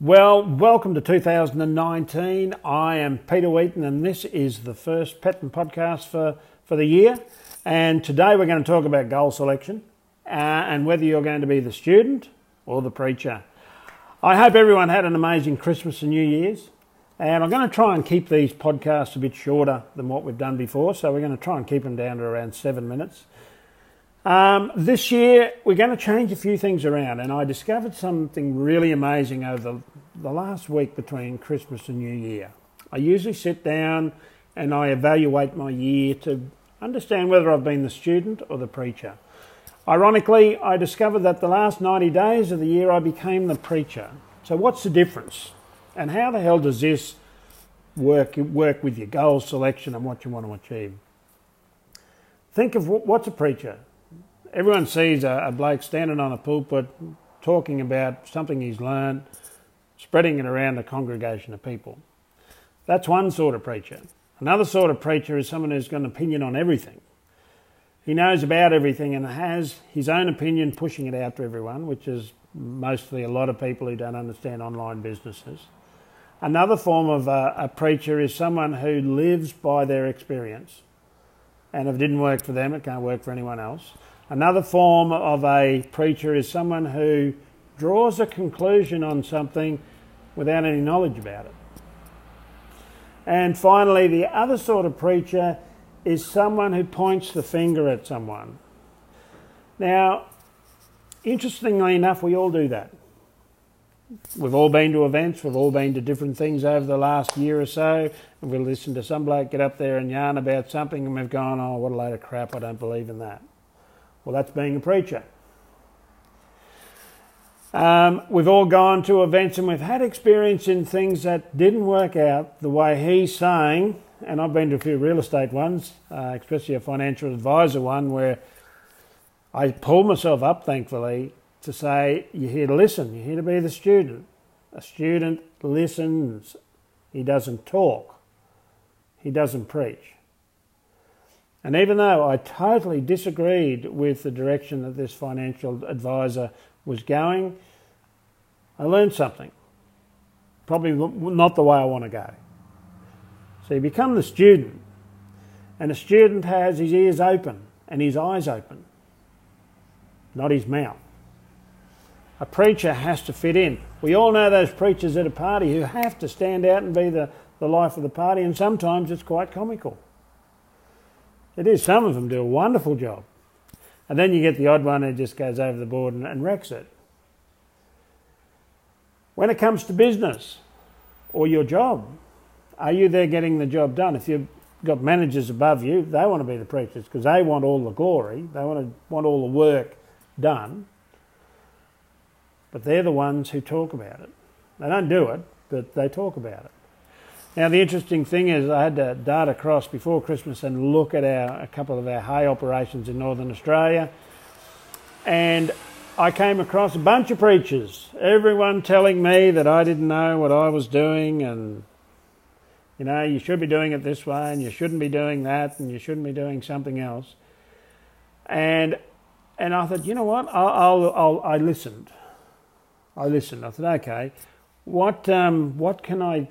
Well, welcome to 2019. I am Peter Wheaton, and this is the first Petton podcast for, for the year. And today we're going to talk about goal selection uh, and whether you're going to be the student or the preacher. I hope everyone had an amazing Christmas and New Year's. And I'm going to try and keep these podcasts a bit shorter than what we've done before. So we're going to try and keep them down to around seven minutes. Um, this year, we're going to change a few things around, and I discovered something really amazing over the, the last week between Christmas and New Year. I usually sit down and I evaluate my year to understand whether I've been the student or the preacher. Ironically, I discovered that the last 90 days of the year I became the preacher. So, what's the difference? And how the hell does this work, work with your goal selection and what you want to achieve? Think of what's a preacher? Everyone sees a, a bloke standing on a pulpit talking about something he's learned, spreading it around a congregation of people. That's one sort of preacher. Another sort of preacher is someone who's got an opinion on everything. He knows about everything and has his own opinion pushing it out to everyone, which is mostly a lot of people who don't understand online businesses. Another form of a, a preacher is someone who lives by their experience. And if it didn't work for them, it can't work for anyone else. Another form of a preacher is someone who draws a conclusion on something without any knowledge about it. And finally, the other sort of preacher is someone who points the finger at someone. Now, interestingly enough, we all do that. We've all been to events, we've all been to different things over the last year or so, and we'll listen to some bloke get up there and yarn about something, and we've gone, oh, what a load of crap, I don't believe in that. Well, that's being a preacher. Um, we've all gone to events and we've had experience in things that didn't work out the way he's saying. And I've been to a few real estate ones, uh, especially a financial advisor one, where I pulled myself up, thankfully, to say, You're here to listen, you're here to be the student. A student listens, he doesn't talk, he doesn't preach. And even though I totally disagreed with the direction that this financial advisor was going, I learned something. Probably not the way I want to go. So you become the student, and a student has his ears open and his eyes open, not his mouth. A preacher has to fit in. We all know those preachers at a party who have to stand out and be the, the life of the party, and sometimes it's quite comical. It is. Some of them do a wonderful job. And then you get the odd one who just goes over the board and, and wrecks it. When it comes to business or your job, are you there getting the job done? If you've got managers above you, they want to be the preachers because they want all the glory, they want to want all the work done. But they're the ones who talk about it. They don't do it, but they talk about it. Now, the interesting thing is, I had to dart across before Christmas and look at our, a couple of our hay operations in northern Australia, and I came across a bunch of preachers, everyone telling me that I didn't know what I was doing, and you know, you should be doing it this way, and you shouldn't be doing that, and you shouldn't be doing something else. And and I thought, you know what? I'll, I'll, I'll i listened. I listened. I thought, okay, what um, what can I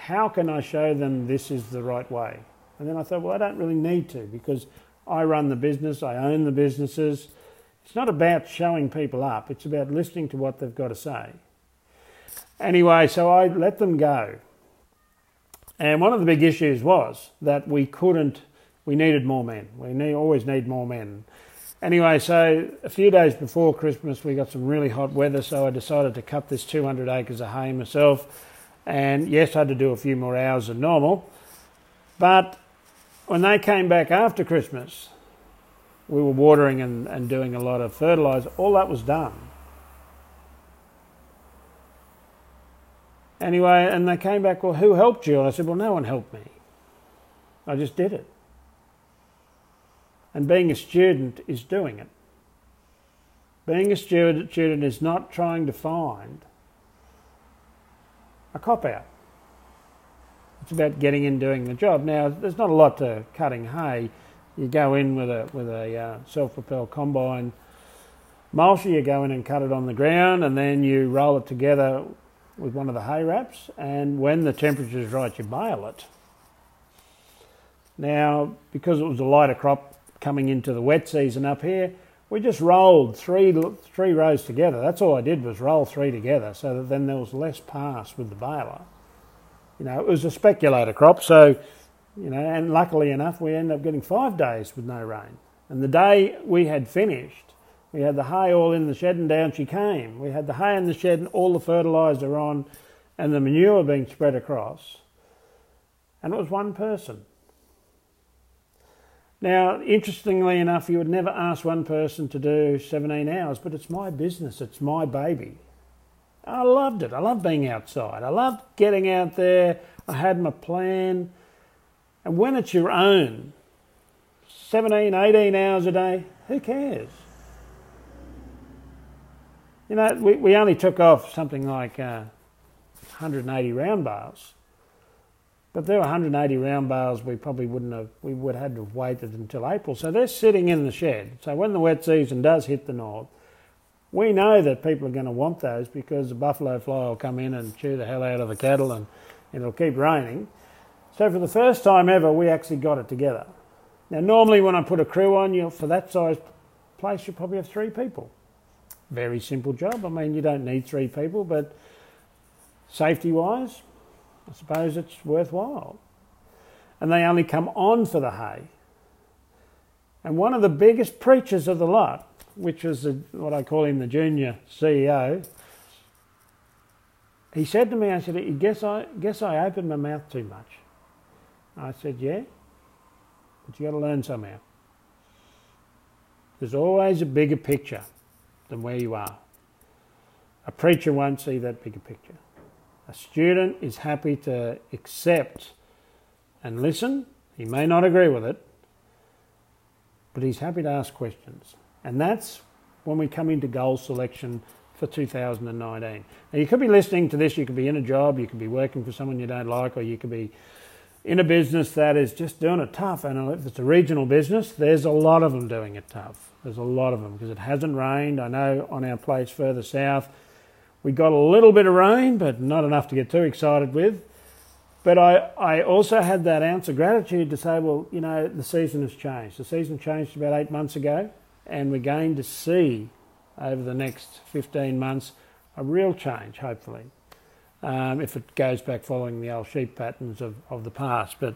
how can I show them this is the right way? And then I thought, well, I don't really need to because I run the business, I own the businesses. It's not about showing people up, it's about listening to what they've got to say. Anyway, so I let them go. And one of the big issues was that we couldn't, we needed more men. We need, always need more men. Anyway, so a few days before Christmas, we got some really hot weather, so I decided to cut this 200 acres of hay myself and yes, I had to do a few more hours than normal. But when they came back after Christmas, we were watering and, and doing a lot of fertiliser. All that was done. Anyway, and they came back, well, who helped you? I said, well, no one helped me. I just did it. And being a student is doing it. Being a student is not trying to find a cop out. It's about getting in doing the job. Now, there's not a lot to cutting hay. You go in with a with a uh, self-propelled combine mulcher, you go in and cut it on the ground, and then you roll it together with one of the hay wraps, and when the temperature is right, you bale it. Now, because it was a lighter crop coming into the wet season up here, we just rolled three three rows together. That's all I did was roll three together, so that then there was less pass with the baler. You know, it was a speculator crop, so you know, and luckily enough, we ended up getting five days with no rain. And the day we had finished, we had the hay all in the shed, and down she came. We had the hay in the shed and all the fertiliser on, and the manure being spread across. And it was one person. Now, interestingly enough, you would never ask one person to do 17 hours, but it's my business, it's my baby. I loved it. I loved being outside. I loved getting out there. I had my plan. And when it's your own, 17, 18 hours a day, who cares? You know, we, we only took off something like uh, 180 round bales. But there were 180 round bales we probably wouldn't have, we would have had to have waited until April. So they're sitting in the shed. So when the wet season does hit the north, we know that people are going to want those because the buffalo fly will come in and chew the hell out of the cattle and it'll keep raining. So for the first time ever, we actually got it together. Now, normally when I put a crew on, you for that size place, you probably have three people. Very simple job. I mean, you don't need three people, but safety-wise, I suppose it's worthwhile. And they only come on for the hay. And one of the biggest preachers of the lot, which was the, what I call him the junior CEO, he said to me, I said, guess I, guess I opened my mouth too much. I said, Yeah, but you got to learn somehow. There's always a bigger picture than where you are. A preacher won't see that bigger picture. A student is happy to accept and listen. He may not agree with it, but he's happy to ask questions. And that's when we come into goal selection for 2019. Now, you could be listening to this, you could be in a job, you could be working for someone you don't like, or you could be in a business that is just doing it tough, and if it's a regional business, there's a lot of them doing it tough. There's a lot of them because it hasn't rained. I know on our place further south, we got a little bit of rain, but not enough to get too excited with. But I, I also had that ounce of gratitude to say, well, you know, the season has changed. The season changed about eight months ago, and we're going to see over the next 15 months a real change, hopefully um, if it goes back following the old sheep patterns of, of the past. But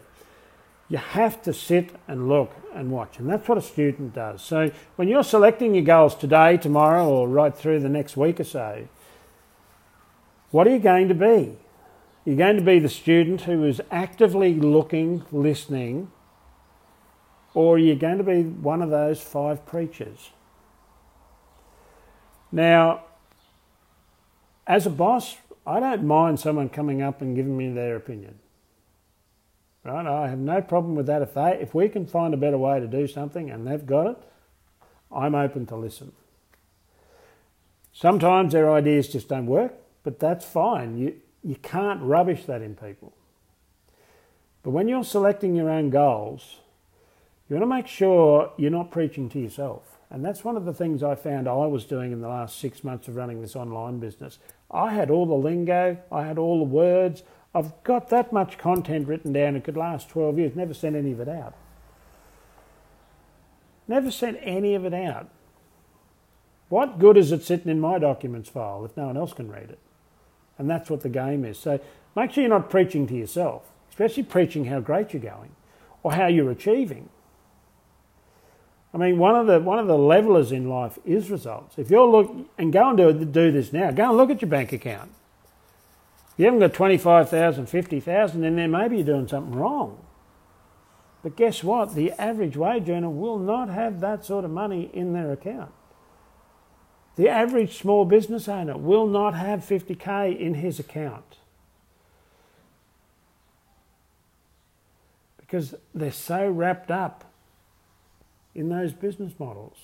you have to sit and look and watch, and that's what a student does. So when you're selecting your goals today, tomorrow, or right through the next week or so, what are you going to be? You're going to be the student who is actively looking, listening, or are you're going to be one of those five preachers. Now, as a boss, I don't mind someone coming up and giving me their opinion. Right? I have no problem with that. If they, if we can find a better way to do something and they've got it, I'm open to listen. Sometimes their ideas just don't work, but that's fine. You, you can't rubbish that in people. But when you're selecting your own goals, you want to make sure you're not preaching to yourself. And that's one of the things I found I was doing in the last six months of running this online business. I had all the lingo, I had all the words, I've got that much content written down, it could last 12 years, never sent any of it out. Never sent any of it out. What good is it sitting in my documents file if no one else can read it? And that's what the game is. So make sure you're not preaching to yourself, especially preaching how great you're going or how you're achieving. I mean, one of the one of the levelers in life is results. If you're look and go and do, do this now, go and look at your bank account. If you haven't got 25,000, 50,000 in there, maybe you're doing something wrong. But guess what? The average wage earner will not have that sort of money in their account. The average small business owner will not have 50k in his account. Because they're so wrapped up in those business models.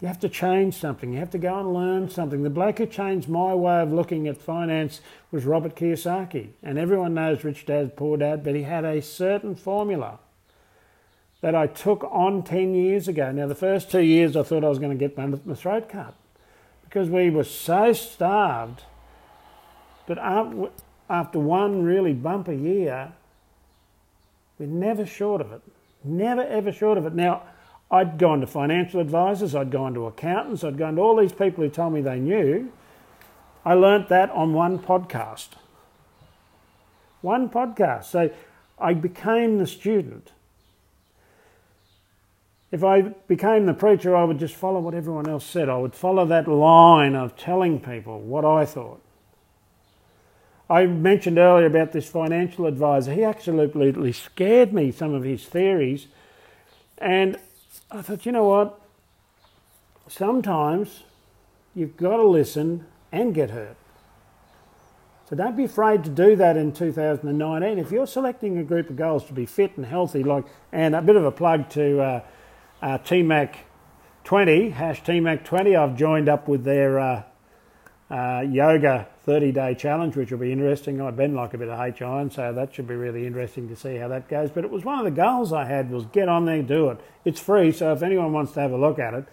You have to change something. You have to go and learn something. The bloke who changed my way of looking at finance was Robert Kiyosaki. And everyone knows Rich Dad, Poor Dad, but he had a certain formula that I took on 10 years ago. Now, the first two years I thought I was going to get my, throat cut because we were so starved But after one really bumper year, we're never short of it. Never ever short of it. Now, I'd gone to financial advisors, I'd gone to accountants, I'd gone to all these people who told me they knew. I learnt that on one podcast. One podcast. So I became the student. If I became the preacher, I would just follow what everyone else said. I would follow that line of telling people what I thought. I mentioned earlier about this financial advisor. He absolutely scared me, some of his theories. And I thought, you know what? Sometimes you've got to listen and get hurt. So don't be afraid to do that in 2019. If you're selecting a group of goals to be fit and healthy, like, and a bit of a plug to uh, uh, TMAC 20, hash TMAC 20, I've joined up with their uh, uh yoga 30 day challenge, which will be interesting. I've been like a bit of HI, and so that should be really interesting to see how that goes. But it was one of the goals I had was get on there, do it. It's free, so if anyone wants to have a look at it,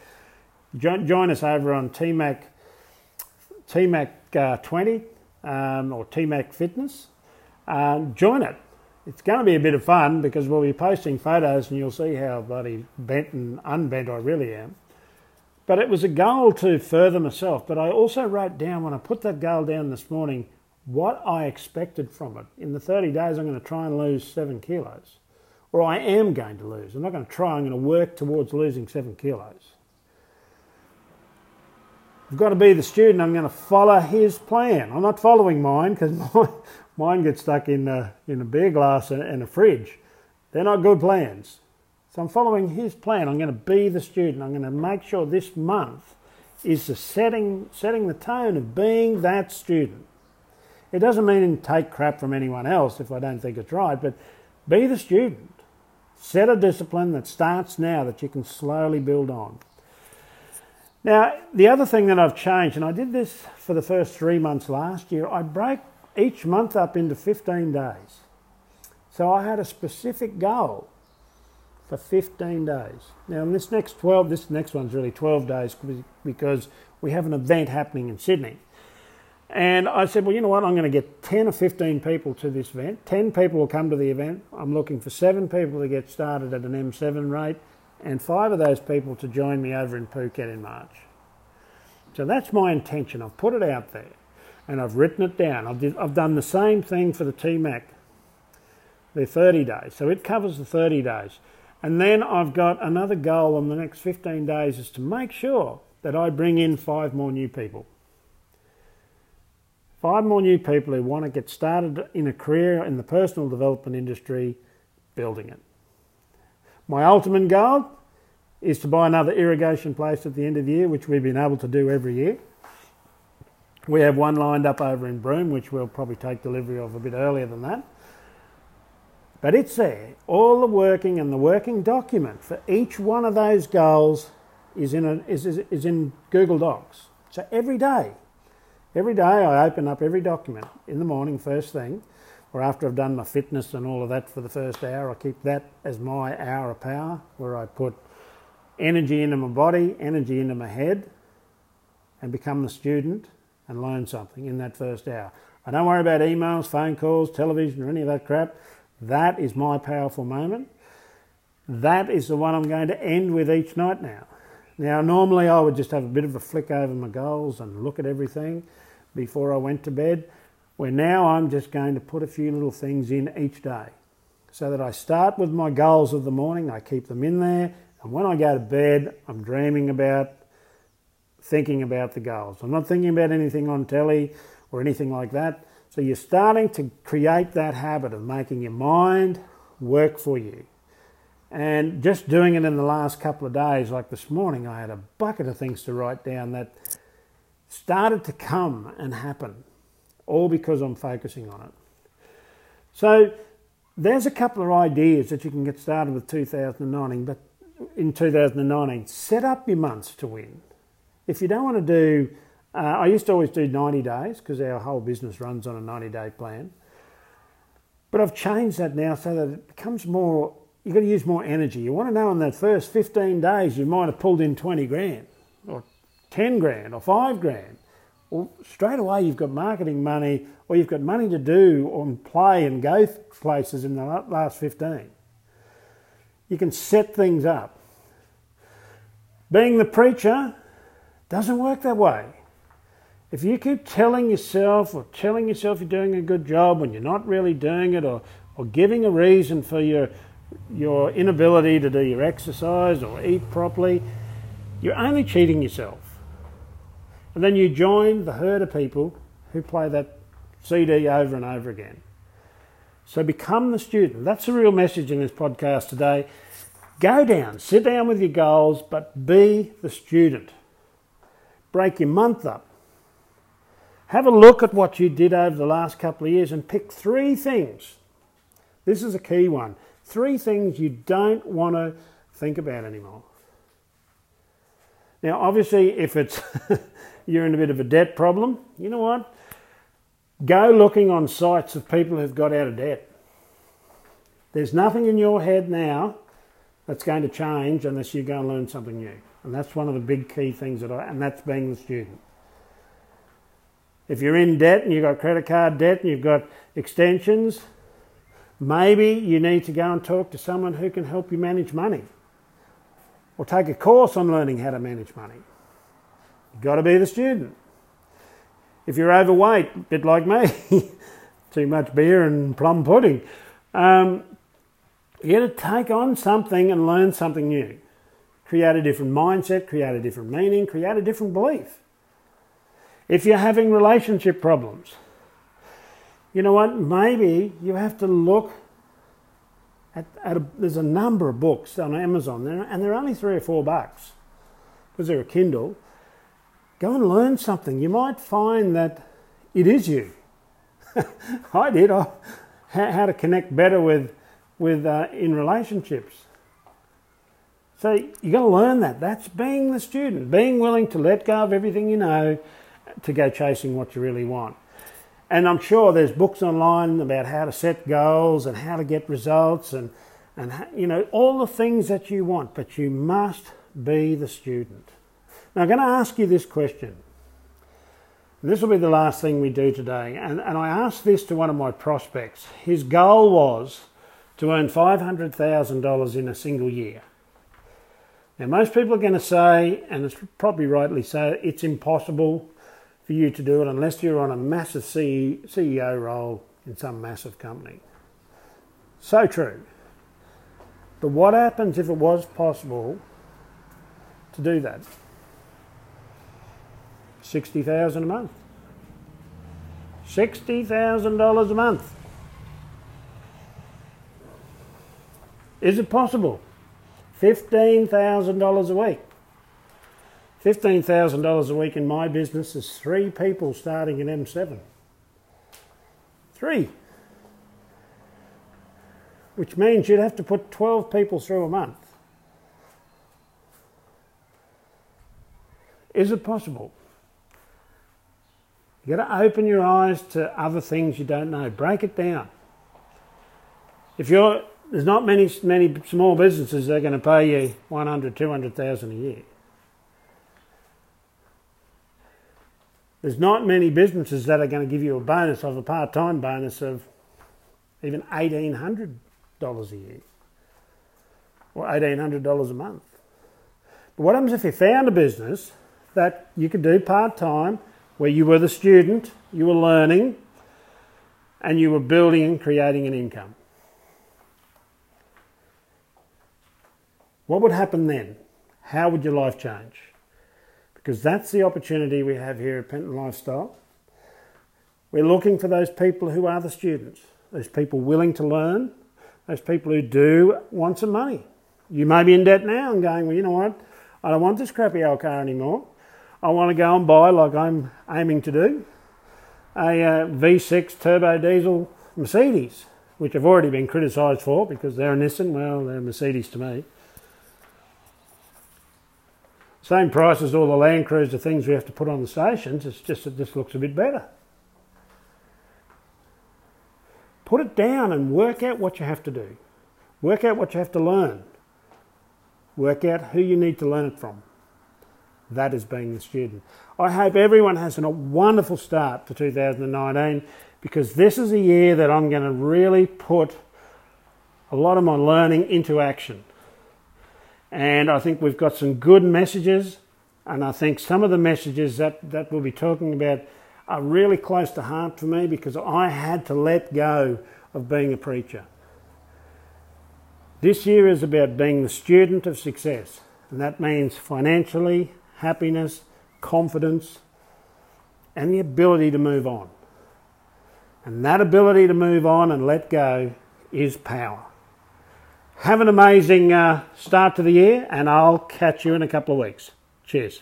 join, join us over on TMAC, TMAC uh, 20 um, or TMAC Fitness, um, join it. It's going to be a bit of fun because we'll be posting photos and you'll see how bloody bent and unbent I really am. But it was a goal to further myself. But I also wrote down when I put that goal down this morning what I expected from it. In the 30 days, I'm going to try and lose seven kilos. Or I am going to lose. I'm not going to try, I'm going to work towards losing seven kilos. I've got to be the student. I'm going to follow his plan. I'm not following mine because mine, gets stuck in a, in a beer glass and, and a fridge. They're not good plans. So I'm following his plan. I'm going to be the student. I'm going to make sure this month is the setting, setting the tone of being that student. It doesn't mean take crap from anyone else if I don't think it's right, but be the student. Set a discipline that starts now that you can slowly build on. Now, the other thing that I've changed, and I did this for the first three months last year, I break each month up into 15 days. So I had a specific goal for 15 days. Now, in this next 12, this next one's really 12 days because we have an event happening in Sydney. And I said, well, you know what? I'm going to get 10 or 15 people to this event. 10 people will come to the event. I'm looking for seven people to get started at an M7 rate and five of those people to join me over in Phuket in March. So that's my intention. I've put it out there and I've written it down. I've, I've done the same thing for the TMAC, the 30 days. So it covers the 30 days. And then I've got another goal in the next 15 days is to make sure that I bring in five more new people. Five more new people who want to get started in a career in the personal development industry building it. My ultimate goal is to buy another irrigation place at the end of the year, which we've been able to do every year. We have one lined up over in Broome, which we'll probably take delivery of a bit earlier than that. But it's there. All the working and the working document for each one of those goals is in, a, is, is, is in Google Docs. So every day, every day I open up every document in the morning, first thing, or after I've done my fitness and all of that for the first hour, I keep that as my hour of power where I put energy into my body, energy into my head, and become the student and learn something in that first hour. I don't worry about emails, phone calls, television, or any of that crap. That is my powerful moment. That is the one I'm going to end with each night now. Now, normally I would just have a bit of a flick over my goals and look at everything before I went to bed where now I'm just going to put a few little things in each day so that I start with my goals of the morning, I keep them in there, and when I go to bed, I'm dreaming about, thinking about the goals. I'm not thinking about anything on telly or anything like that. So you're starting to create that habit of making your mind work for you. And just doing it in the last couple of days, like this morning, I had a bucket of things to write down that started to come and happen all because I'm focusing on it. So there's a couple of ideas that you can get started with 2019, but in 2019, set up your months to win. If you don't want to do, uh, I used to always do 90 days because our whole business runs on a 90 day plan. But I've changed that now so that it becomes more, you've got to use more energy. You want to know in that first 15 days you might have pulled in 20 grand or 10 grand or 5 grand. well, straight away you've got marketing money or you've got money to do or play and go places in the last 15. You can set things up. Being the preacher doesn't work that way. If you keep telling yourself or telling yourself you're doing a good job when you're not really doing it or, or giving a reason for your, your inability to do your exercise or eat properly, you're only cheating yourself. And then you join the herd of people who play that CD over and over again. So become the student. That's the real message in this podcast today. Go down, sit down with your goals, but be the student. Break your month up. Have a look at what you did over the last couple of years and pick three things. This is a key one. Three things you don't want to think about anymore. Now, obviously, if it's you're in a bit of a debt problem, you know what? Go looking on sites of people who've got out of debt. There's nothing in your head now that's going to change unless you go and learn something new. And that's one of the big key things that I, and that's being the student. If you're in debt and you've got credit card debt and you've got extensions, maybe you need to go and talk to someone who can help you manage money. Or take a course on learning how to manage money. You've got to be the student. If you're overweight, a bit like me, too much beer and plum pudding, um, you got to take on something and learn something new. Create a different mindset, create a different meaning, create a different belief. If you're having relationship problems, you know what? Maybe you have to look at, at a, there's a number of books on Amazon, and they're only three or four bucks because they're a Kindle. Go and learn something. You might find that it is you. I did. I, how to connect better with with uh, in relationships. So you got to learn that. That's being the student, being willing to let go of everything you know to go chasing what you really want. And I'm sure there's books online about how to set goals and how to get results and, and you know, all the things that you want, but you must be the student. Now, I'm going to ask you this question. This will be the last thing we do today. And, and I asked this to one of my prospects. His goal was to earn $500,000 in a single year. Now, most people are going to say, and it's probably rightly so, it's impossible for you to do it unless you're on a massive CEO role in some massive company. So true. But what happens if it was possible to do that? 60,000 a month. $60,000 a month. Is it possible? $15,000 a week. $15,000 a week in my business is three people starting an M7. Three. Which means you'd have to put 12 people through a month. Is it possible? You've got to open your eyes to other things you don't know. Break it down. If you're, there's not many, many small businesses that are going to pay you 100, 200,000 a year. There's not many businesses that are going to give you a bonus of a part time bonus of even $1,800 a year or $1,800 a month. But what happens if you found a business that you could do part time where you were the student, you were learning, and you were building and creating an income? What would happen then? How would your life change? because that's the opportunity we have here at Penton Lifestyle. We're looking for those people who are the students, those people willing to learn, those people who do want some money. You may be in debt now and going, well, you know what? I don't want this crappy old car anymore. I want to go and buy, like I'm aiming to do, a uh, V6 turbo diesel Mercedes, which I've already been criticised for because they're a Nissan. Well, they're Mercedes to me. Same price as all the Land Cruiser things we have to put on the stations, it's just that this looks a bit better. Put it down and work out what you have to do. Work out what you have to learn. Work out who you need to learn it from. That is being the student. I hope everyone has a wonderful start to 2019 because this is a year that I'm going to really put a lot of my learning into action. And I think we've got some good messages, and I think some of the messages that, that we'll be talking about are really close to heart for me because I had to let go of being a preacher. This year is about being the student of success, and that means financially, happiness, confidence, and the ability to move on. And that ability to move on and let go is power. Have an amazing uh, start to the year, and I'll catch you in a couple of weeks. Cheers.